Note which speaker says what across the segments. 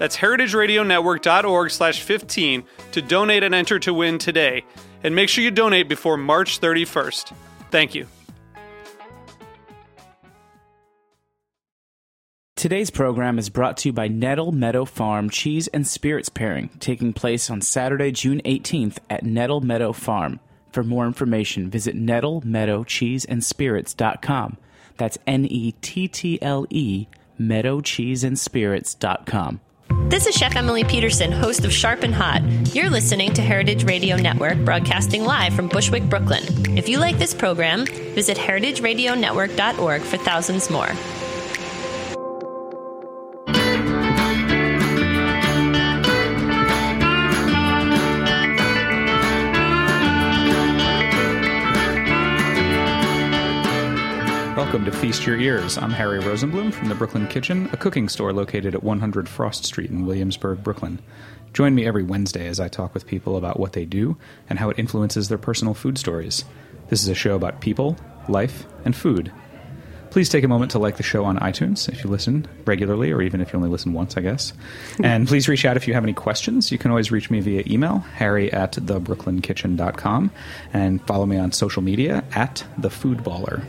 Speaker 1: That's heritageradionetwork.org slash 15 to donate and enter to win today. And make sure you donate before March 31st. Thank you.
Speaker 2: Today's program is brought to you by Nettle Meadow Farm Cheese and Spirits Pairing, taking place on Saturday, June 18th at Nettle Meadow Farm. For more information, visit nettlemeadowcheeseandspirits.com. That's N E T T L E, meadowcheeseandspirits.com.
Speaker 3: This is Chef Emily Peterson, host of Sharp and Hot. You're listening to Heritage Radio Network, broadcasting live from Bushwick, Brooklyn. If you like this program, visit heritageradionetwork.org for thousands more.
Speaker 4: Welcome to Feast Your Ears. I'm Harry Rosenblum from the Brooklyn Kitchen, a cooking store located at 100 Frost Street in Williamsburg, Brooklyn. Join me every Wednesday as I talk with people about what they do and how it influences their personal food stories. This is a show about people, life, and food. Please take a moment to like the show on iTunes if you listen regularly, or even if you only listen once, I guess. and please reach out if you have any questions. You can always reach me via email, harry at thebrooklyn.kitchen.com, and follow me on social media at thefoodballer.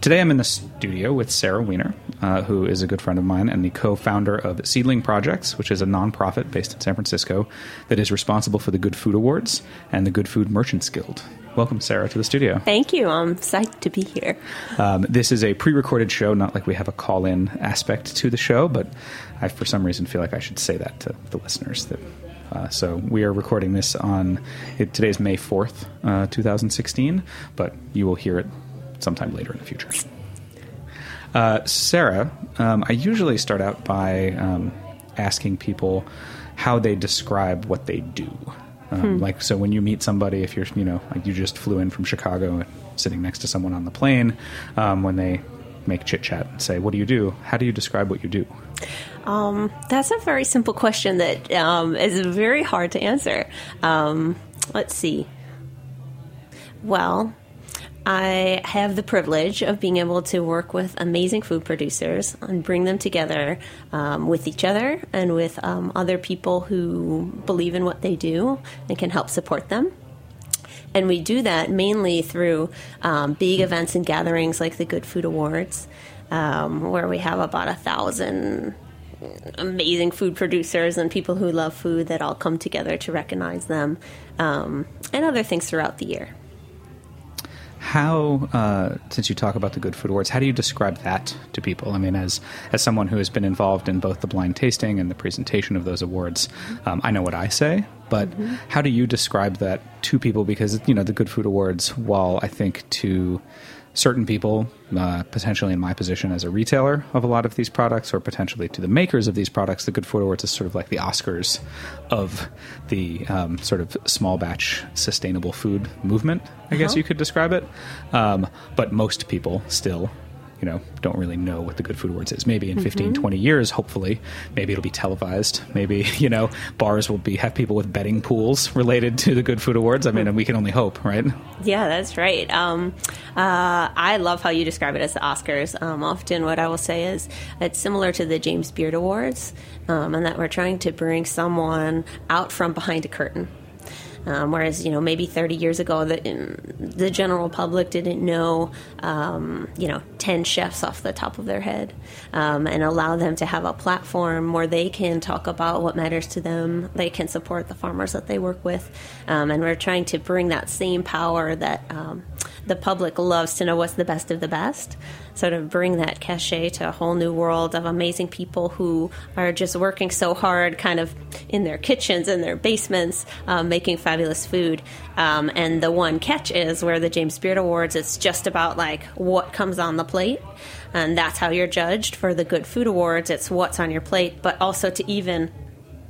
Speaker 4: Today I'm in the studio with Sarah Weiner, uh, who is a good friend of mine and the co founder of Seedling Projects, which is a nonprofit based in San Francisco that is responsible for the Good Food Awards and the Good Food Merchants Guild. Welcome, Sarah, to the studio.
Speaker 5: Thank you. I'm psyched to be here.
Speaker 4: Um, this is a pre recorded show, not like we have a call in aspect to the show, but I, for some reason, feel like I should say that to the listeners. That uh, so we are recording this on it, today's May 4th, uh, 2016, but you will hear it sometime later in the future. Uh, Sarah, um, I usually start out by um, asking people how they describe what they do. Um, hmm. Like, so when you meet somebody, if you're, you know, like you just flew in from Chicago, and sitting next to someone on the plane, um, when they make chit chat and say, "What do you do?" How do you describe what you do?
Speaker 5: Um, that's a very simple question that um, is very hard to answer. let's see. Well, I have the privilege of being able to work with amazing food producers and bring them together um, with each other and with um, other people who believe in what they do and can help support them. And we do that mainly through um, big events and gatherings like the Good Food Awards, um, where we have about a thousand amazing food producers and people who love food that all come together to recognize them, um, and other things throughout the year.
Speaker 4: How, uh, since you talk about the Good Food Awards, how do you describe that to people? I mean, as as someone who has been involved in both the blind tasting and the presentation of those awards, um, I know what I say, but mm-hmm. how do you describe that to people? Because you know, the Good Food Awards, while I think to certain people, uh, potentially in my position as a retailer of a lot of these products, or potentially to the makers of these products, the Good Food Awards is sort of like the Oscars of the um, sort of small batch sustainable food movement, I guess uh-huh. you could describe it. Um, but most people still you know don't really know what the good food awards is. Maybe in mm-hmm. 15 20 years hopefully maybe it'll be televised. Maybe you know bars will be have people with betting pools related to the good food awards. I mean and we can only hope right?
Speaker 5: Yeah that's right. Um, uh, i love how you describe it as the oscars. Um, often what i will say is it's similar to the james beard awards um, and that we're trying to bring someone out from behind a curtain um, whereas, you know, maybe 30 years ago, the, the general public didn't know, um, you know, 10 chefs off the top of their head um, and allow them to have a platform where they can talk about what matters to them. They can support the farmers that they work with. Um, and we're trying to bring that same power that um, the public loves to know what's the best of the best. Sort of bring that cachet to a whole new world of amazing people who are just working so hard, kind of in their kitchens, in their basements, um, making fabulous food. Um, and the one catch is where the James Beard Awards, it's just about like what comes on the plate. And that's how you're judged for the Good Food Awards. It's what's on your plate, but also to even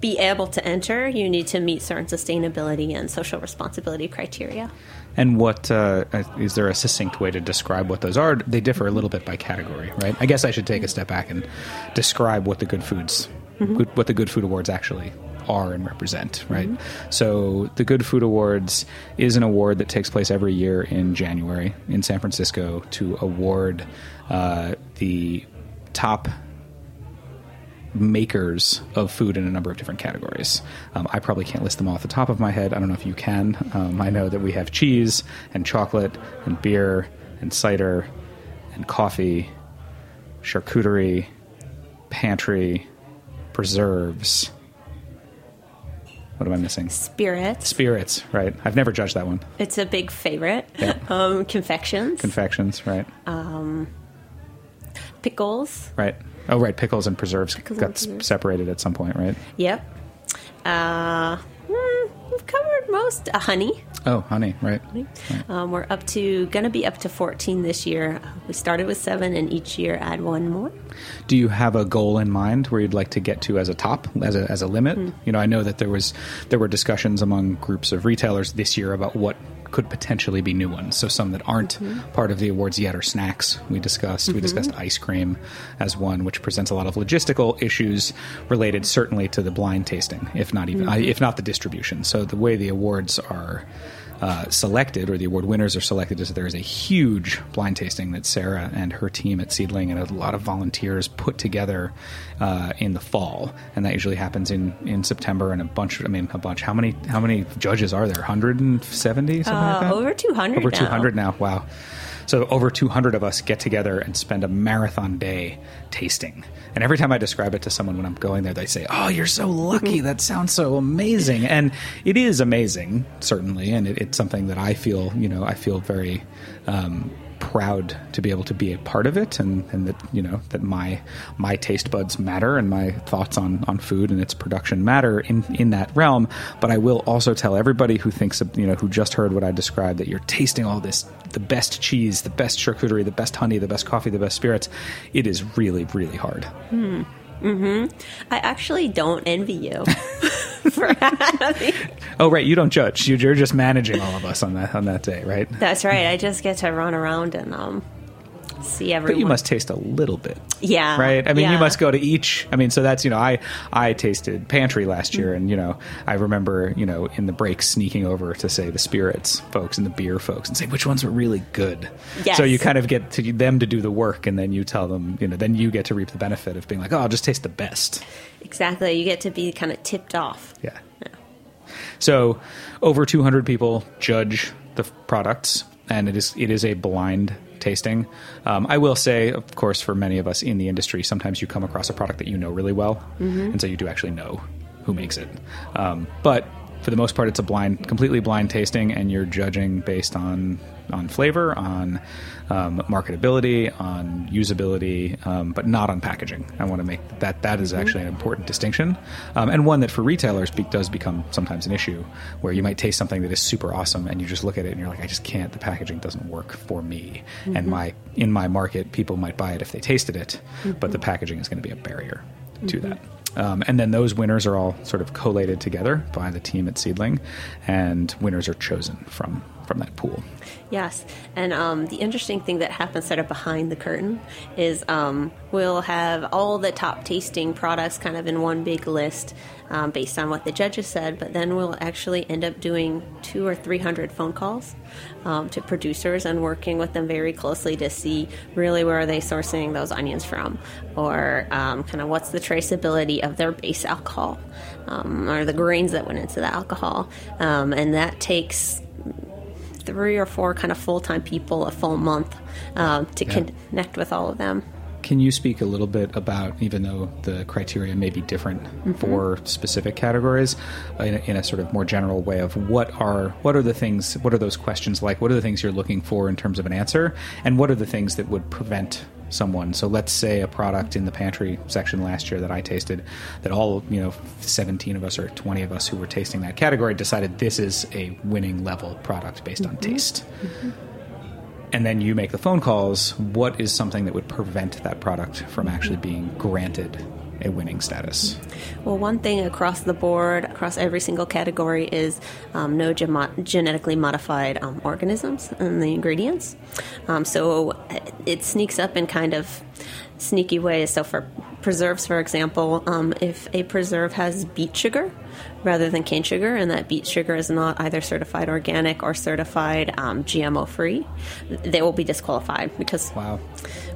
Speaker 5: be able to enter, you need to meet certain sustainability and social responsibility criteria.
Speaker 4: And what uh, is there a succinct way to describe what those are? They differ a little bit by category, right? I guess I should take a step back and describe what the good foods, mm-hmm. what the good food awards actually are and represent, right? Mm-hmm. So the Good Food Awards is an award that takes place every year in January in San Francisco to award uh, the top makers of food in a number of different categories. Um, I probably can't list them all off the top of my head. I don't know if you can. Um, I know that we have cheese and chocolate and beer and cider and coffee, charcuterie, pantry, preserves. What am I missing?
Speaker 5: Spirits.
Speaker 4: Spirits, right. I've never judged that one.
Speaker 5: It's a big favorite.
Speaker 4: Yeah.
Speaker 5: Um, confections.
Speaker 4: Confections, right.
Speaker 5: Um, pickles.
Speaker 4: Right. Oh, right. Pickles and preserves
Speaker 5: Pickles
Speaker 4: got
Speaker 5: and preserves.
Speaker 4: separated at some point, right?
Speaker 5: Yep. Uh, hmm, we've covered most. Uh, honey.
Speaker 4: Oh, honey, right.
Speaker 5: Um, we're up to going to be up to 14 this year. We started with seven, and each year add one more.
Speaker 4: Do you have a goal in mind where you'd like to get to as a top, as a, as a limit? You know, I know that there was there were discussions among groups of retailers this year about what could potentially be new ones. So some that aren't mm-hmm. part of the awards yet are snacks. We discussed we mm-hmm. discussed ice cream as one, which presents a lot of logistical issues related certainly to the blind tasting, if not even mm-hmm. if not the distribution. So the way the awards are uh, selected, or the award winners are selected, is that there is a huge blind tasting that Sarah and her team at Seedling and a lot of volunteers put together uh, in the fall, and that usually happens in, in September. And a bunch, I mean, a bunch. How many how many judges are there? Hundred and seventy, something like
Speaker 5: Uh,
Speaker 4: that.
Speaker 5: over 200
Speaker 4: Over
Speaker 5: now.
Speaker 4: two hundred now. Wow. So over 200 of us get together and spend a marathon day tasting. And every time I describe it to someone when I'm going there, they say, "Oh, you're so lucky. That sounds so amazing." And it is amazing, certainly, and it, it's something that I feel, you know, I feel very um, proud to be able to be a part of it, and, and that you know that my my taste buds matter and my thoughts on on food and its production matter in in that realm. But I will also tell everybody who thinks of, you know who just heard what I described that you're tasting all this the best cheese, the best charcuterie, the best honey, the best coffee, the best spirits. It is really really hard. Hmm. Mm-hmm.
Speaker 5: I actually don't envy you. for
Speaker 4: Oh right, you don't judge. You- You're just managing all of us on that on that day, right?
Speaker 5: That's right. I just get to run around and um, see everyone.
Speaker 4: But you must taste a little bit.
Speaker 5: Yeah.
Speaker 4: right? I mean, you must go to each. I mean, so that's you know, I I tasted pantry last year, and you know, I remember you know in the breaks sneaking over to say the spirits folks and the beer folks and say which ones were really good.
Speaker 5: Yes.
Speaker 4: So you kind of get to them to do the work, and then you tell them, you know, then you get to reap the benefit of being like, oh, I'll just taste the best.
Speaker 5: Exactly. You get to be kind of tipped off.
Speaker 4: Yeah. So, over 200 people judge the products, and it is it is a blind tasting. Um, I will say, of course, for many of us in the industry, sometimes you come across a product that you know really well, and so you do actually know who makes it. Um, but for the most part, it's a blind, completely blind tasting, and you're judging based on on flavor, on um, marketability, on usability, um, but not on packaging. I want to make that that is actually an important distinction, um, and one that for retailers be, does become sometimes an issue, where you might taste something that is super awesome, and you just look at it and you're like, I just can't. The packaging doesn't work for me, and my in my market, people might buy it if they tasted it, but the packaging is going to be a barrier to that. Um, and then those winners are all sort of collated together by the team at Seedling, and winners are chosen from from that pool.
Speaker 5: Yes, and um, the interesting thing that happens sort of behind the curtain is um, we'll have all the top tasting products kind of in one big list um, based on what the judges said, but then we'll actually end up doing two or three hundred phone calls um, to producers and working with them very closely to see really where are they sourcing those onions from, or um, kind of what's the traceability of their base alcohol, um, or the grains that went into the alcohol, and that takes three or four kind of full time people a full month um, to
Speaker 4: Yeah.
Speaker 5: connect with all of them.
Speaker 4: Can you speak a little bit about, even though the criteria may be different for specific categories, uh, in a, in a sort of more general way of what are what are the things, what are those questions like? What are the things you're looking for in terms of an answer, and what are the things that would prevent someone? So let's say a product in the pantry section last year that I tasted, that all you know, 17 of us or 20 of us who were tasting that category decided this is a winning level product based on mm-hmm. taste. Mm-hmm. And then you make the phone calls, what is something that would prevent that product from actually being granted a winning status?
Speaker 5: Well, one thing across the board, across every single category, is um, no genetically modified um, organisms in the ingredients. Um, so it- it sneaks up in kind of sneaky ways. So for preserves, for example, um, if a preserve has beet sugar rather than cane sugar, and that beet sugar is not either certified organic or certified um, GMO free, they will be disqualified because
Speaker 4: Wow.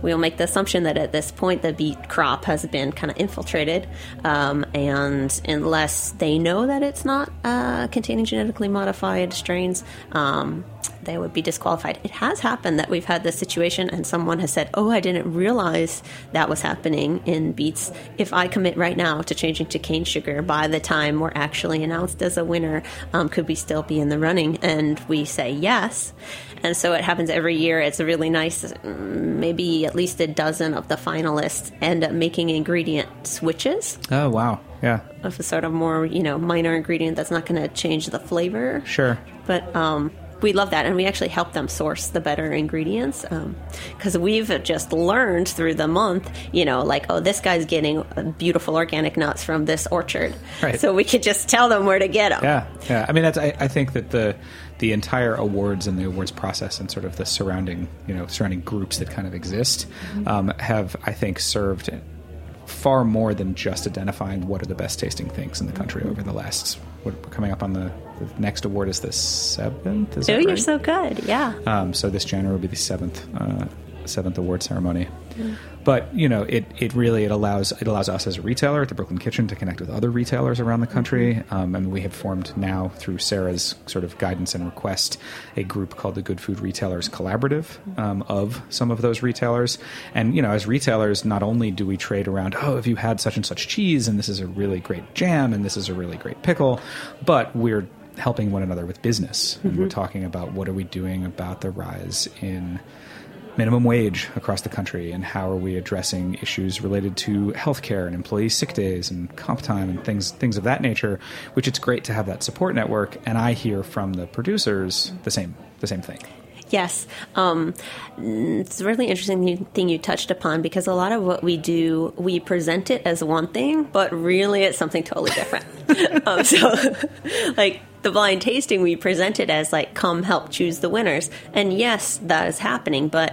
Speaker 5: we'll make the assumption that at this point the beet crop has been kind of infiltrated, um, and unless they know that it's not uh, containing genetically modified strains, um, they would be disqualified. It has happened that we've had this situation, and someone has said, "Oh, I didn't realize that was happening in beets. If I commit right now to changing to cane sugar, by the time we're actually announced as a winner, um, could we still be in the running?" And we say yes. And so it happens every year. It's a really nice. mm, Maybe at least a dozen of the finalists end up making ingredient switches
Speaker 4: Oh, wow. Yeah.
Speaker 5: of a sort of more, you know, minor ingredient that's not going to change the flavor.
Speaker 4: Sure.
Speaker 5: But um, we love that, and we actually help them source the better ingredients because we've just learned through the month, you know, like oh, this guy's getting beautiful organic nuts from this orchard,
Speaker 4: Right.
Speaker 5: so we could just tell them where to get them.
Speaker 4: Yeah. Yeah. I mean, that's, I, I think that the the entire awards and the awards process and sort of the surrounding, you know, surrounding groups that kind of exist um, have, I think, served far more than just identifying what are the best tasting things in the country over the last. What, we're coming up on the, the next award is the seventh. Is
Speaker 5: Oh,
Speaker 4: that
Speaker 5: you're so good. Yeah.
Speaker 4: Um, so this January will be the seventh uh, seventh award ceremony. But you know, it, it really it allows it allows us as a retailer at the Brooklyn Kitchen to connect with other retailers around the country. Um, and we have formed now through Sarah's sort of guidance and request a group called the Good Food Retailers Collaborative um, of some of those retailers. And you know, as retailers, not only do we trade around, oh, have you had such and such cheese, and this is a really great jam, and this is a really great pickle, but we're helping one another with business, and we're talking about what are we doing about the rise in minimum wage across the country and how are we addressing issues related to healthcare and employee sick days and comp time and things things of that nature which it's great to have that support network and I hear from the producers the same the same thing
Speaker 5: Yes. Um, it's a really interesting thing you touched upon because a lot of what we do, we present it as one thing, but really it's something totally different. um, so, like the blind tasting, we present it as like, come help choose the winners. And yes, that is happening. But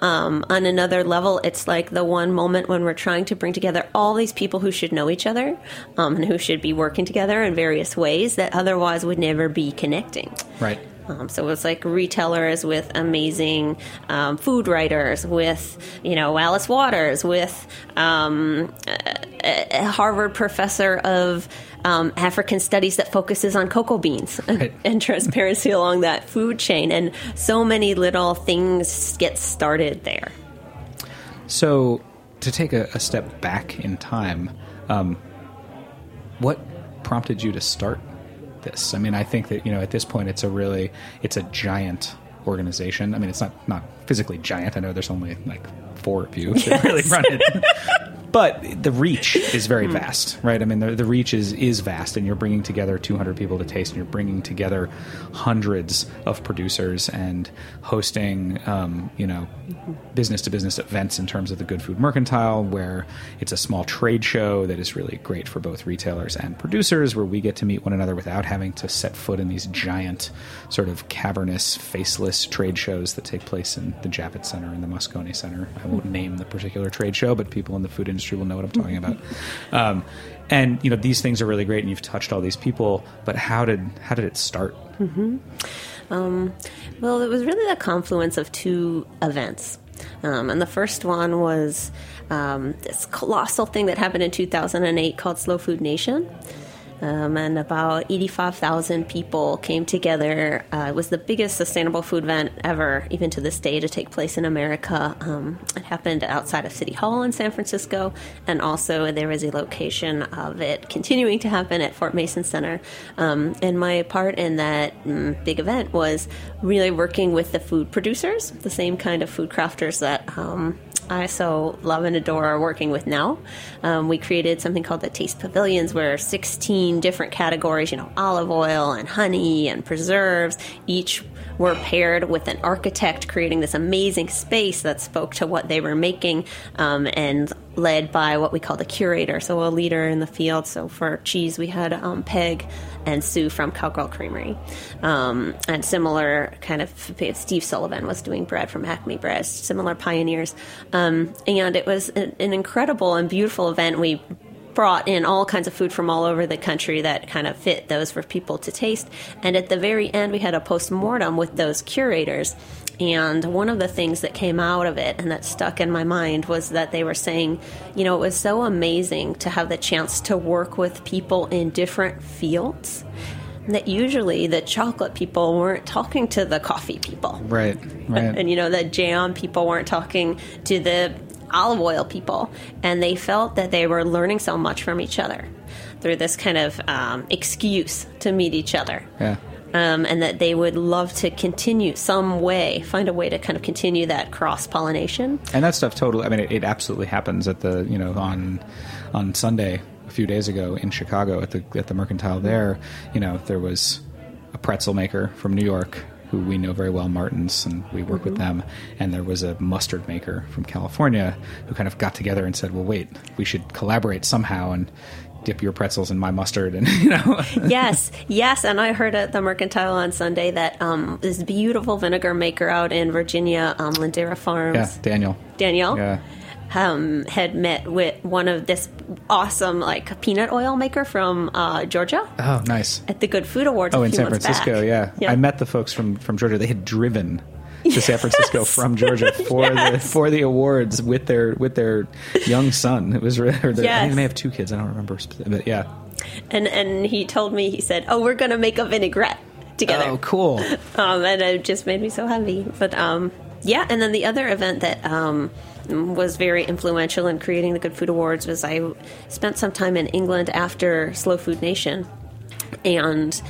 Speaker 5: um, on another level, it's like the one moment when we're trying to bring together all these people who should know each other um, and who should be working together in various ways that otherwise would never be connecting.
Speaker 4: right
Speaker 5: Um, so it's like retailers with amazing um, food writers, with you know Alice Waters, with um, a, a Harvard professor of um, African studies that focuses on cocoa beans and,
Speaker 4: Right.
Speaker 5: and transparency along that food chain, and so many little things get started there.
Speaker 4: so to take a, a step back in time um, what prompted you to start this? I mean i think that you know at this point it's a really it's a giant organization. I mean it's not not physically giant. I know there's only like four of you that really run it but the reach is very vast, right? I mean, the, the reach is is vast, and you're bringing together 200 people to taste, and you're bringing together hundreds of producers and hosting, um, you know, business to business events in terms of the Good Food Mercantile, where it's a small trade show that is really great for both retailers and producers, where we get to meet one another without having to set foot in these giant, sort of cavernous, faceless trade shows that take place in the Javits Center and the Moscone Center. I won't name the particular trade show, but people in the food industry will know what I'm talking about. Um, and you know, these things are really great, and you've touched all these people. But how did how did it start?
Speaker 5: Well, it was really the confluence of two events. Um, and the first one was um, this colossal thing that happened in 2008 called Slow Food Nation. Um, and about 85,000 people came together. Uh, it was the biggest sustainable food event ever, even to this day, to take place in America. Um, it happened outside of City Hall in San Francisco, and also there was a location of it continuing to happen at Fort Mason Center. Um, and my part in that mm, big event was really working with the food producers, the same kind of food crafters that um, I so love and adore are working with now. Um, we created something called the Taste Pavilions, where 16 different categories, you know, olive oil and honey and preserves, each were paired with an architect creating this amazing space that spoke to what they were making um, and led by what we call the curator, so a leader in the field. So for cheese, we had um, Peg and Sue from Cowgirl Creamery. Um, and similar kind of, Steve Sullivan was doing bread from Acme Bread, similar pioneers. Um, and it was an, an incredible and beautiful event. We brought in all kinds of food from all over the country that kind of fit those for people to taste. And at the very end, we had a post mortem with those curators. And one of the things that came out of it and that stuck in my mind was that they were saying, you know, it was so amazing to have the chance to work with people in different fields. That usually the chocolate people weren't talking to the coffee people.
Speaker 4: Right, right.
Speaker 5: And, and you know, the jam people weren't talking to the olive oil people, and they felt that they were learning so much from each other through this kind of um, excuse to meet each other.
Speaker 4: Yeah.
Speaker 5: Um, and that they would love to continue some way, find a way to kind of continue that cross pollination.
Speaker 4: And that stuff totally. I mean, it, it, absolutely happens at the you know on on Sunday a few days ago in Chicago at the at the Mercantile. There, you know, there was a pretzel maker from New York who we know very well, Martins, and we work mm-hmm. with them. And there was a mustard maker from California who kind of got together and said, "Well, wait, we should collaborate somehow." And dip your pretzels in my mustard and you know
Speaker 5: yes yes and i heard at the mercantile on sunday that um, this beautiful vinegar maker out in virginia um, lindera farms
Speaker 4: yeah daniel
Speaker 5: daniel
Speaker 4: yeah
Speaker 5: um, had met with one of this awesome like peanut oil maker from uh, Georgia.
Speaker 4: Oh, nice!
Speaker 5: At the Good Food Awards.
Speaker 4: Oh, in San Francisco,
Speaker 5: yeah.
Speaker 4: yeah. I met the folks from from Georgia. They had driven to San Francisco from Georgia for yes. the for the awards with their with their young son. It was their, yes. I think they may have two kids. I don't remember, but yeah.
Speaker 5: And and he told me he said, "Oh, we're going to make a vinaigrette together."
Speaker 4: Oh, cool!
Speaker 5: Um, and it just made me so happy. But um, yeah, and then the other event that um, was very influential in creating the Good Food Awards was I spent some time in England after Slow Food Nation, and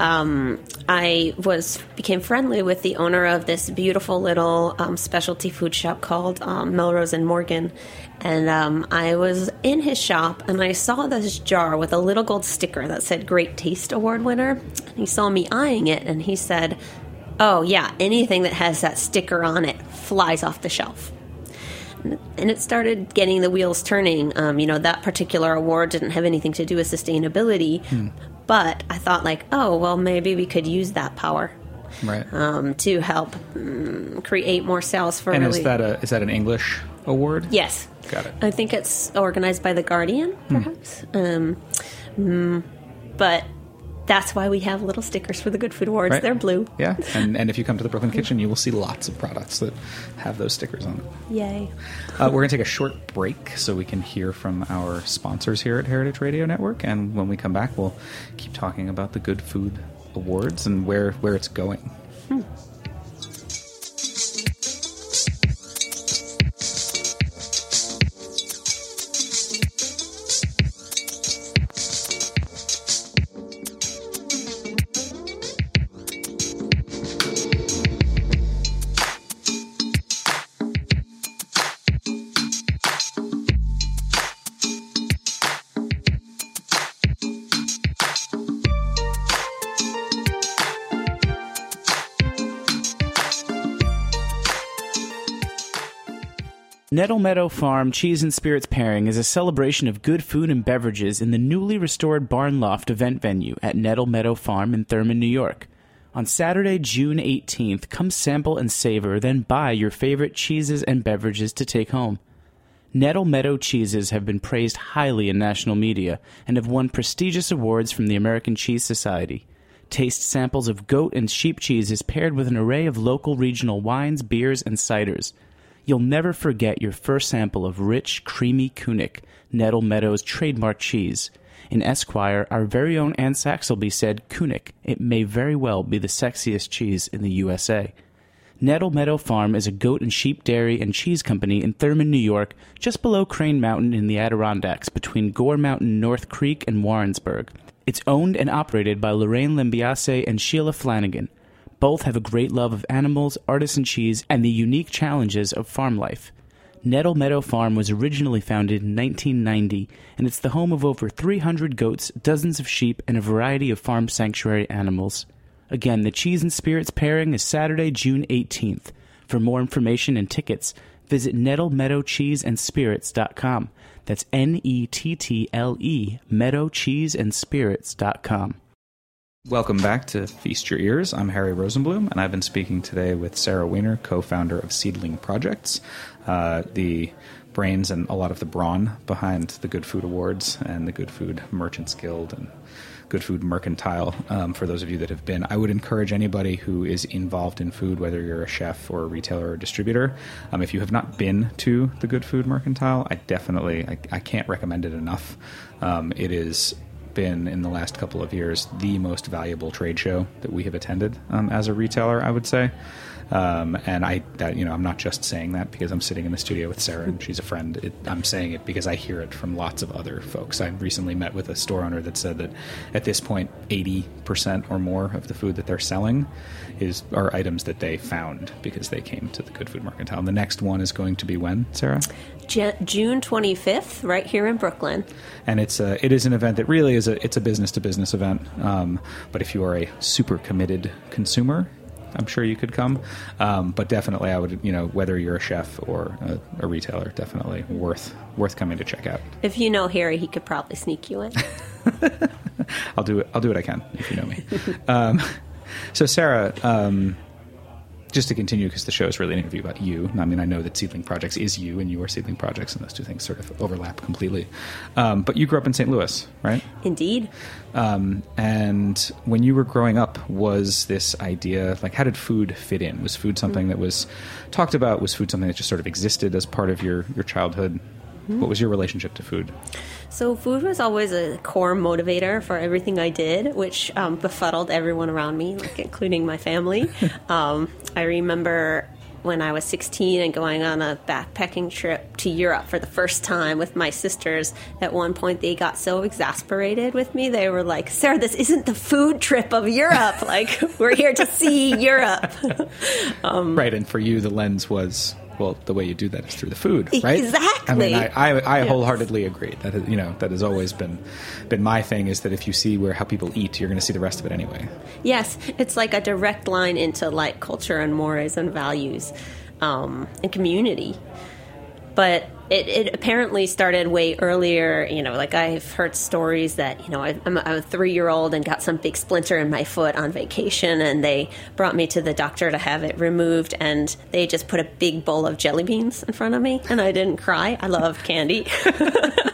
Speaker 5: um, I was became friendly with the owner of this beautiful little um, specialty food shop called um, Melrose and Morgan, and um, I was in his shop and I saw this jar with a little gold sticker that said "Great Taste Award winner." And he saw me eyeing it, and he said, "Oh yeah, anything that has that sticker on it flies off the shelf." and it started getting the wheels turning. Um, you know, that particular award didn't have anything to do with sustainability, hmm. but I thought like, oh, well, maybe we could use that power.
Speaker 4: Right.
Speaker 5: Um, to help um, create more sales for.
Speaker 4: And
Speaker 5: really
Speaker 4: is that a is that an English award?
Speaker 5: Yes.
Speaker 4: Got it.
Speaker 5: I think it's organized by the Guardian, hmm. perhaps. Hmm. Um, but that's why we have little stickers for the Good Food Awards. Right. They're blue.
Speaker 4: Yeah, and, and if you come to the Brooklyn Kitchen, you will see lots of products that have those stickers on them.
Speaker 5: Yay.
Speaker 4: Uh, we're going to take a short break so we can hear from our sponsors here at Heritage Radio Network. And when we come back, we'll keep talking about the Good Food Awards and where, where it's going. Hmm.
Speaker 2: Nettle Meadow Farm Cheese and Spirits Pairing is a celebration of good food and beverages in the newly restored Barn Loft event venue at Nettle Meadow Farm in Thurman, New York. On Saturday, June 18th, come sample and savor, then buy your favorite cheeses and beverages to take home. Nettle Meadow cheeses have been praised highly in national media and have won prestigious awards from the American Cheese Society. Taste samples of goat and sheep cheeses paired with an array of local regional wines, beers, and ciders. You'll never forget your first sample of rich, creamy Kunik, Nettle Meadows trademark cheese. In Esquire, our very own Anne Saxelby said, Kunik, it may very well be the sexiest cheese in the USA. Nettle Meadow Farm is a goat and sheep dairy and cheese company in Thurman, New York, just below Crane Mountain in the Adirondacks, between Gore Mountain, North Creek, and Warrensburg. It's owned and operated by Lorraine Lambiase and Sheila Flanagan. Both have a great love of animals, artisan cheese, and the unique challenges of farm life. Nettle Meadow Farm was originally founded in 1990, and it's the home of over 300 goats, dozens of sheep, and a variety of farm sanctuary animals. Again, the Cheese and Spirits pairing is Saturday, June 18th. For more information and tickets, visit nettlemeadowcheeseandspirits.com. That's N E T T L E, meadowcheeseandspirits.com.
Speaker 4: Welcome back to Feast Your Ears. I'm Harry Rosenblum, and I've been speaking today with Sarah Weiner, co founder of Seedling Projects, uh, the brains and a lot of the brawn behind the Good Food Awards and the Good Food Merchants Guild and Good Food Mercantile. Um, for those of you that have been, I would encourage anybody who is involved in food, whether you're a chef or a retailer or a distributor, um, if you have not been to the Good Food Mercantile, I definitely I, I can't recommend it enough. Um, it is been in the last couple of years the most valuable trade show that we have attended um, as a retailer. I would say. Um, and I, that, you know, I'm not just saying that because I'm sitting in the studio with Sarah and she's a friend. It, I'm saying it because I hear it from lots of other folks. I recently met with a store owner that said that at this point, 80% or more of the food that they're selling is are items that they found because they came to the Good Food Mercantile. And the next one is going to be when, Sarah?
Speaker 5: J- June 25th, right here in Brooklyn.
Speaker 4: And it's a, it is an event that really is a it's a business to business event. Um, but if you are a super committed consumer, I'm sure you could come. Um, but definitely, I would, you know, whether you're a chef or a, a, retailer, definitely worth worth coming to check out.
Speaker 5: If you know Harry, he could probably sneak you in.
Speaker 4: I'll do it. I'll do what I can if you know me. um, so, Sarah. Um, just to continue, because the show is really an interview about you. I mean, I know that Seedling Projects is you, and you are Seedling Projects, and those two things sort of overlap completely. Um, but you grew up in St. Louis, right?
Speaker 5: Indeed.
Speaker 4: Um, and when you were growing up, was this idea like how did food fit in? Was food something mm-hmm. that was talked about? Was food something that just sort of existed as part of your your childhood? Mm-hmm. What was your relationship to food?
Speaker 5: So, food was always a core motivator for everything I did, which um, befuddled everyone around me, like including my family. um, I remember when I was 16 and going on a backpacking trip to Europe for the first time with my sisters. At one point, they got so exasperated with me. They were like, Sarah, this isn't the food trip of Europe. like, we're here to see Europe.
Speaker 4: um, right. And for you, the lens was well, the way you do that is through the food, right?
Speaker 5: Exactly.
Speaker 4: I mean, I, I, I yes. wholeheartedly agree. That you know that has always been been my thing is that if you see where how people eat, you're going to see the rest of it anyway.
Speaker 5: Yes, it's like a direct line into like culture and mores and values um, and community. But it, it apparently started way earlier. You know, like I've heard stories that, you know, I, I'm a three year old and got some big splinter in my foot on vacation, and they brought me to the doctor to have it removed, and they just put a big bowl of jelly beans in front of me, and I didn't cry. I love candy.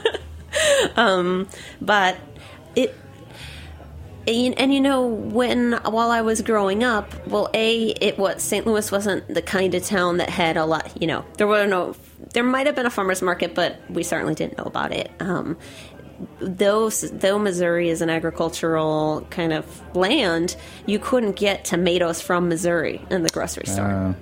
Speaker 5: um, but it and, and, you know when while I was growing up, well, a it was St. Louis wasn't the kind of town that had a lot. You know, there were no. There might have been a farmers market, but we certainly didn't know about it. Um, though, though Missouri is an agricultural kind of land, you couldn't get tomatoes from Missouri in the grocery store. Uh.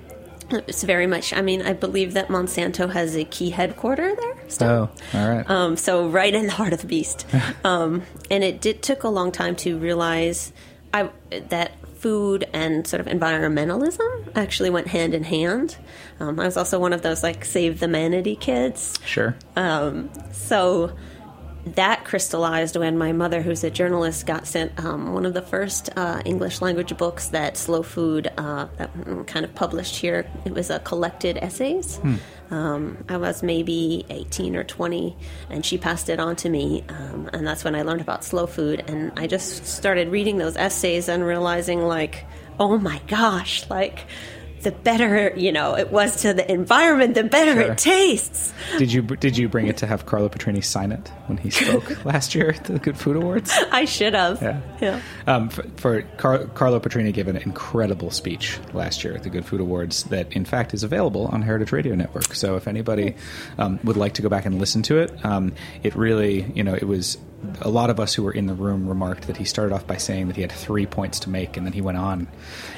Speaker 5: It's very much. I mean, I believe that Monsanto has a key headquarter there.
Speaker 4: Still. Oh, all right.
Speaker 5: Um, so right in the heart of the beast, um, and it did took a long time to realize I, that food and sort of environmentalism actually went hand in hand. Um, I was also one of those like save the manatee kids.
Speaker 4: Sure.
Speaker 5: Um, so that crystallized when my mother, who's a journalist, got sent um, one of the first uh, English language books that Slow Food uh, that kind of published here. It was a collected essays. Hmm. Um, I was maybe 18 or 20, and she passed it on to me. Um, and that's when I learned about slow food. And I just started reading those essays and realizing, like, oh my gosh, like, the better you know it was to the environment, the better sure. it tastes.
Speaker 4: Did you did you bring it to have Carlo Petrini sign it when he spoke last year at the Good Food Awards?
Speaker 5: I should have.
Speaker 4: Yeah, yeah. Um, for, for Car- Carlo Petrini gave an incredible speech last year at the Good Food Awards that, in fact, is available on Heritage Radio Network. So if anybody um, would like to go back and listen to it, um, it really you know it was a lot of us who were in the room remarked that he started off by saying that he had three points to make, and then he went on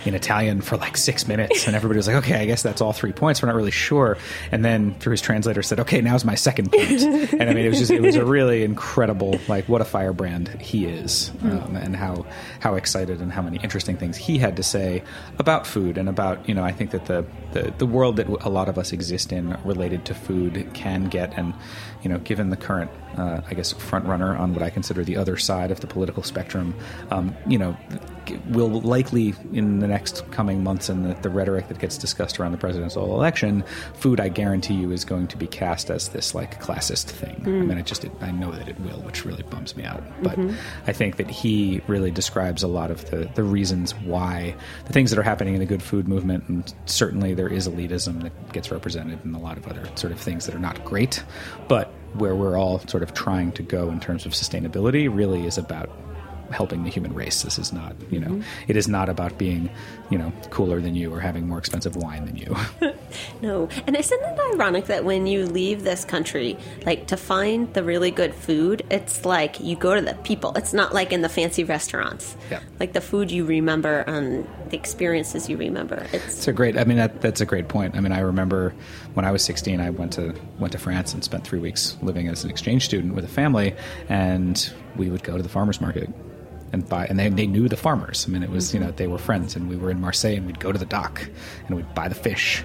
Speaker 4: in Italian for like six minutes, and everybody was like, "Okay, I guess that's all three points." We're not really sure. And then through his translator said, "Okay, now's my second point." and I mean, it was just it was a really incredible like what a firebrand he is, um, and how how excited and how many interesting things he had to say about food and about you know I think that the the, the world that a lot of us exist in related to food can get and you know given the current uh, I guess front runner on what I consider the other side of the political spectrum, um, you know, will likely in the next coming months and the, the, rhetoric that gets discussed around the presidential election, food, I guarantee you, is going to be cast as this like classist thing. Mm. I mean, I just it, I know that it will, which really bums me out. But mm-hmm. I think that he really describes a lot of the the reasons why the things that are happening in the good food movement, and certainly there is elitism that gets represented in a lot of other sort of things that are not great, but where we're all sort of trying to go in terms of sustainability really is about helping the human race. This is not, you know, mm-hmm. it is not about being, you know, cooler than you or having more expensive wine than you.
Speaker 5: no. And isn't it ironic that when you leave this country, like to find the really good food, it's like you go to the people. It's not like in the fancy restaurants.
Speaker 4: Yeah.
Speaker 5: Like the food you remember and the experiences you remember. It's,
Speaker 4: it's a great, I mean, that, that's a great point. I mean, I remember when I was 16, I went to, went to France and spent three weeks living as an exchange student with a family and we would go to the farmer's market and buy and they, they knew the farmers i mean it was you know they were friends and we were in marseille and we'd go to the dock and we'd buy the fish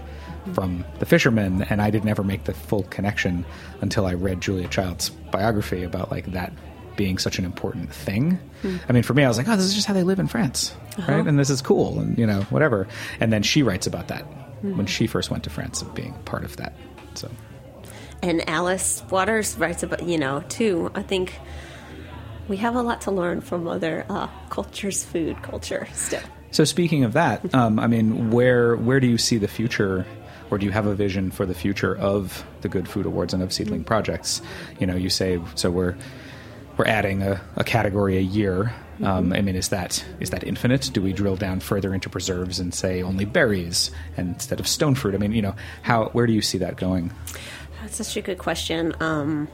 Speaker 4: from the fishermen and i didn't ever make the full connection until i read julia child's biography about like that being such an important thing hmm. i mean for me i was like oh this is just how they live in france uh-huh. right and this is cool and you know whatever and then she writes about that hmm. when she first went to france of being part of that so
Speaker 5: and alice waters writes about you know too i think we have a lot to learn from other uh, cultures, food culture still.
Speaker 4: So speaking of that, um, I mean, where where do you see the future, or do you have a vision for the future of the Good Food Awards and of Seedling mm-hmm. projects? You know, you say so we're we're adding a, a category a year. Um, mm-hmm. I mean, is that is that infinite? Do we drill down further into preserves and say only berries instead of stone fruit? I mean, you know, how where do you see that going?
Speaker 5: That's such a good question. Um,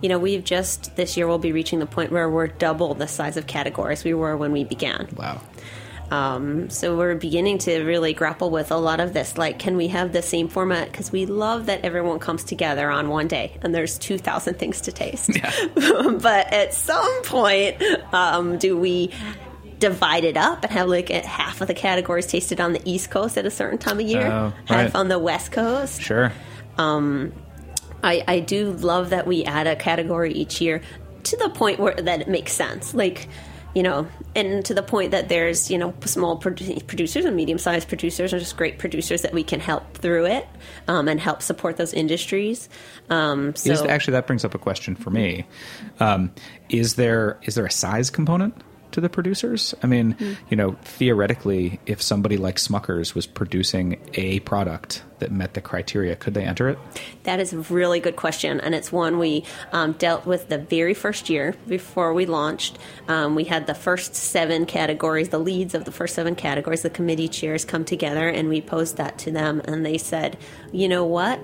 Speaker 5: you know, we've just this year we'll be reaching the point where we're double the size of categories we were when we began.
Speaker 4: Wow.
Speaker 5: Um, so we're beginning to really grapple with a lot of this. Like, can we have the same format? Because we love that everyone comes together on one day and there's 2,000 things to taste.
Speaker 4: Yeah.
Speaker 5: but at some point, um, do we divide it up and have like half of the categories tasted on the East Coast at a certain time of year, right. half on the West Coast?
Speaker 4: Sure.
Speaker 5: Um, I, I do love that we add a category each year to the point where that it makes sense. Like, you know, and to the point that there's, you know, small produ- producers and medium sized producers are just great producers that we can help through it um, and help support those industries. Um, so,
Speaker 4: is, actually, that brings up a question for me. Um, is there is there a size component to the producers? I mean, mm. you know, theoretically, if somebody like Smuckers was producing a product that met the criteria, could they enter it?
Speaker 5: That is a really good question, and it's one we um, dealt with the very first year before we launched. Um, we had the first seven categories, the leads of the first seven categories, the committee chairs come together, and we posed that to them, and they said, you know what?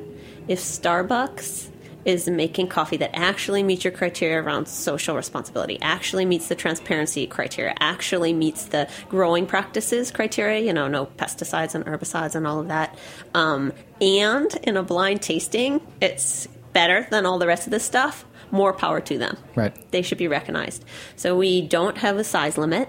Speaker 5: If Starbucks is making coffee that actually meets your criteria around social responsibility, actually meets the transparency criteria, actually meets the growing practices criteria, you know, no pesticides and herbicides and all of that. Um, and in a blind tasting, it's better than all the rest of this stuff. More power to them.
Speaker 4: Right.
Speaker 5: They should be recognized. So we don't have a size limit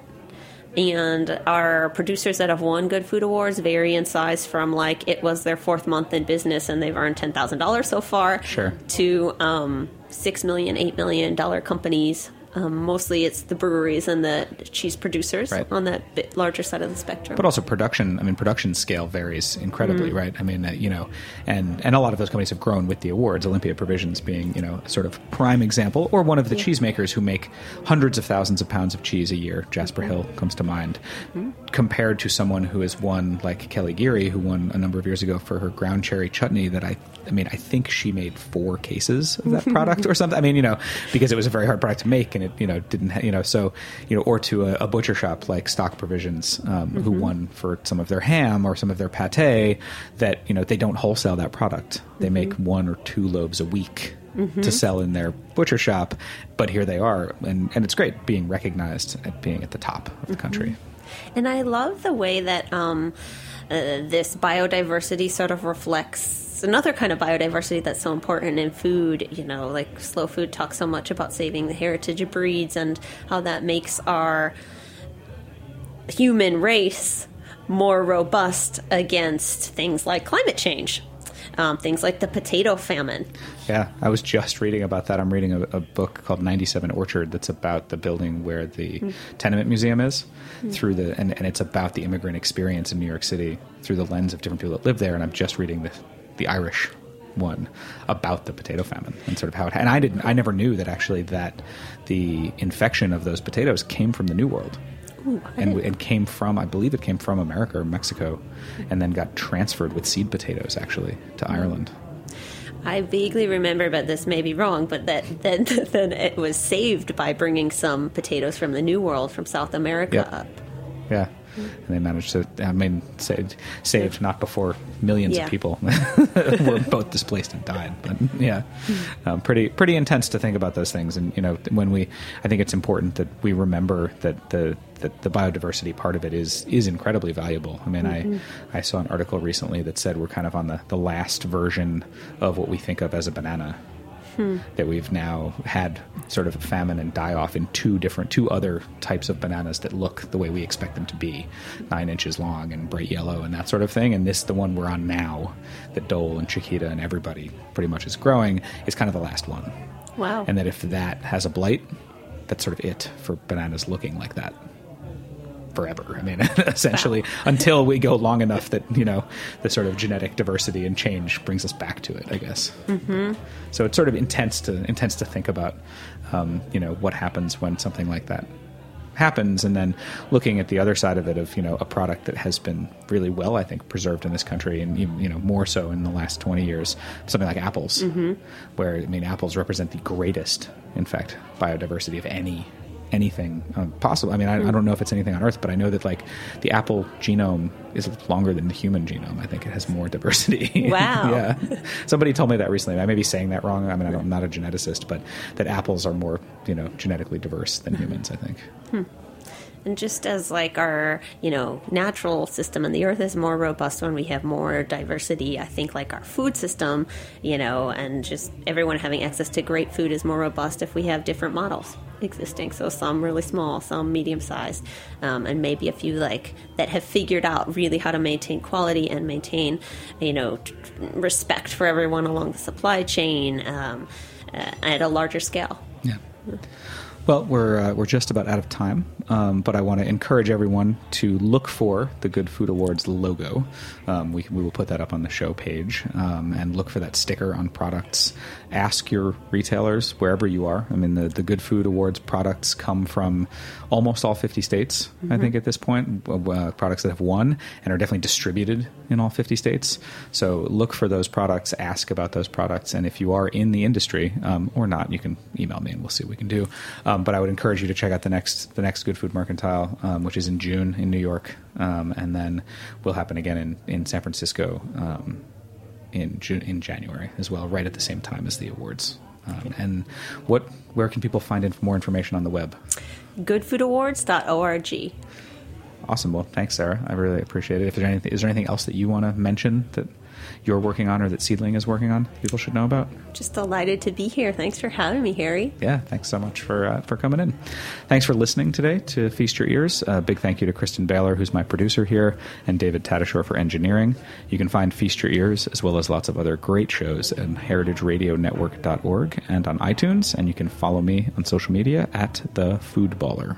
Speaker 5: and our producers that have won Good Food Awards vary in size from like it was their fourth month in business and they've earned ten thousand dollars so far,
Speaker 4: sure,
Speaker 5: to um, six million, eight million dollar companies um, mostly it's the breweries and the cheese producers
Speaker 4: right.
Speaker 5: on that bit larger side of the spectrum.
Speaker 4: But also production. I mean, production scale varies incredibly, mm right? I mean, uh, you know, and and a lot of those companies have grown with the awards. Olympia Provisions being, you know, sort of prime example, or one of the yeah. cheesemakers who make hundreds of thousands of pounds of cheese a year. Jasper mm-hmm. Hill comes to mind, mm-hmm. compared to someone who has won like Kelly Geary, who won a number of years ago for her ground cherry chutney. That I, I mean, I think she made four cases of that product or something. I mean, you know, because it was a very hard product to make and it you know didn't ha- you know so you know or to a, a butcher shop like Stock Provisions um, mm-hmm. who won for some of their ham or some of their pate that you know they don't wholesale that product they mm-hmm. make one or two loaves a week to sell in their butcher shop, but here they are, and, and it's great being recognized at being at the top of the country.
Speaker 5: And I love the way that um, uh, this biodiversity sort of reflects another kind of biodiversity that's so important in food. You know, like Slow Food talks so much about saving the heritage of breeds and how that makes our human race more robust against things like climate change. Um, things like the potato famine.
Speaker 4: Yeah, I was just reading about that. I'm reading a, a book called 97 Orchard that's about the building where the tenement museum is through the and, and it's about the immigrant experience in New York City through the lens of different people that live there and I'm just reading the the Irish one about the potato famine and sort of how it and I didn't I never knew that actually that the infection of those potatoes came from the New World. and it came from, I believe it came from America or Mexico, and then got transferred with seed potatoes actually to hmm. Ireland.
Speaker 5: I vaguely remember, but this may be wrong, but that then then it was saved by bringing some potatoes from the New World from South America
Speaker 4: Yep.
Speaker 5: up.
Speaker 4: Yeah. And they managed to, I mean, saved, saved not before millions
Speaker 5: Yeah.
Speaker 4: of people were both displaced and died. But yeah, um, pretty pretty intense to think about those things. And you know, when we, I think it's important that we remember that the that the biodiversity part of it is is incredibly valuable. I mean, I I saw an article recently that said we're kind of on the the last version of what we think of as a banana that we've now had sort of a famine and die off in two different, two other types of bananas that look the way we expect them to be, nine inches long and bright yellow and that sort of thing. And this, the one we're on now, that Dole and Chiquita and everybody pretty much is growing, is kind of the last one.
Speaker 5: Wow.
Speaker 4: And that if that has a blight, that's sort of it for bananas looking like that forever. I mean, essentially, until we go long enough that you know the sort of genetic diversity and change brings us back to it. I guess. Mm-hmm. So it's sort of intense to intense to think about, um, you know, what happens when something like that happens and then looking at the other side of it of you know a product that has been really well i think preserved in this country and even, you know more so in the last 20 years something like apples where i mean apples represent the greatest in fact biodiversity of any anything um, possible. I mean I, I don't know if it's anything on earth but i know that like the apple genome is longer than the human genome. I think it has more diversity.
Speaker 5: Wow.
Speaker 4: yeah. Somebody told me that recently. I may be saying that wrong. I mean I i'm not a geneticist but that apples are more you know genetically diverse than humans i think
Speaker 5: And just as like our, you know, natural system in the earth is more robust when we have more diversity, I think like our food system, you know, and just everyone having access to great food is more robust if we have different models existing. So some really small, some medium sized, um, and maybe a few like that have figured out really how to maintain quality and maintain, you know, t- respect for everyone along the supply chain um, uh, at a larger scale.
Speaker 4: Yeah. Well, we're uh, we're just about out of time, um, but I want to encourage everyone to look for the Good Food Awards logo. Um, we we will put that up on the show page um, and look for that sticker on products. Ask your retailers wherever you are. I mean, the the Good Food Awards products come from almost all 50 states. I think at this point, uh, products that have won and are definitely distributed in all 50 states. So look for those products, ask about those products, and if you are in the industry um, or not, you can email me and we'll see what we can do. Um, but I would encourage you to check out the next the next Good Food Mercantile, um, which is in June in New York, um, and then will happen again in in San Francisco um, in June, in January as well, right at the same time as the awards. Um, and what where can people find inf- more information on the web?
Speaker 5: Goodfoodawards.org.
Speaker 4: Awesome. Well, thanks, Sarah. I really appreciate it. If there's anything, is there anything else that you want to mention that you're working on or that Seedling is working on? People should know about.
Speaker 5: Just delighted to be here. Thanks for having me, Harry.
Speaker 4: Yeah. Thanks so much for uh, for coming in. Thanks for listening today to Feast Your Ears. A big thank you to Kristen Baylor, who's my producer here, and David Tadashore for engineering. You can find Feast Your Ears as well as lots of other great shows at heritageradionetwork.org and on iTunes. And you can follow me on social media at the Food Baller.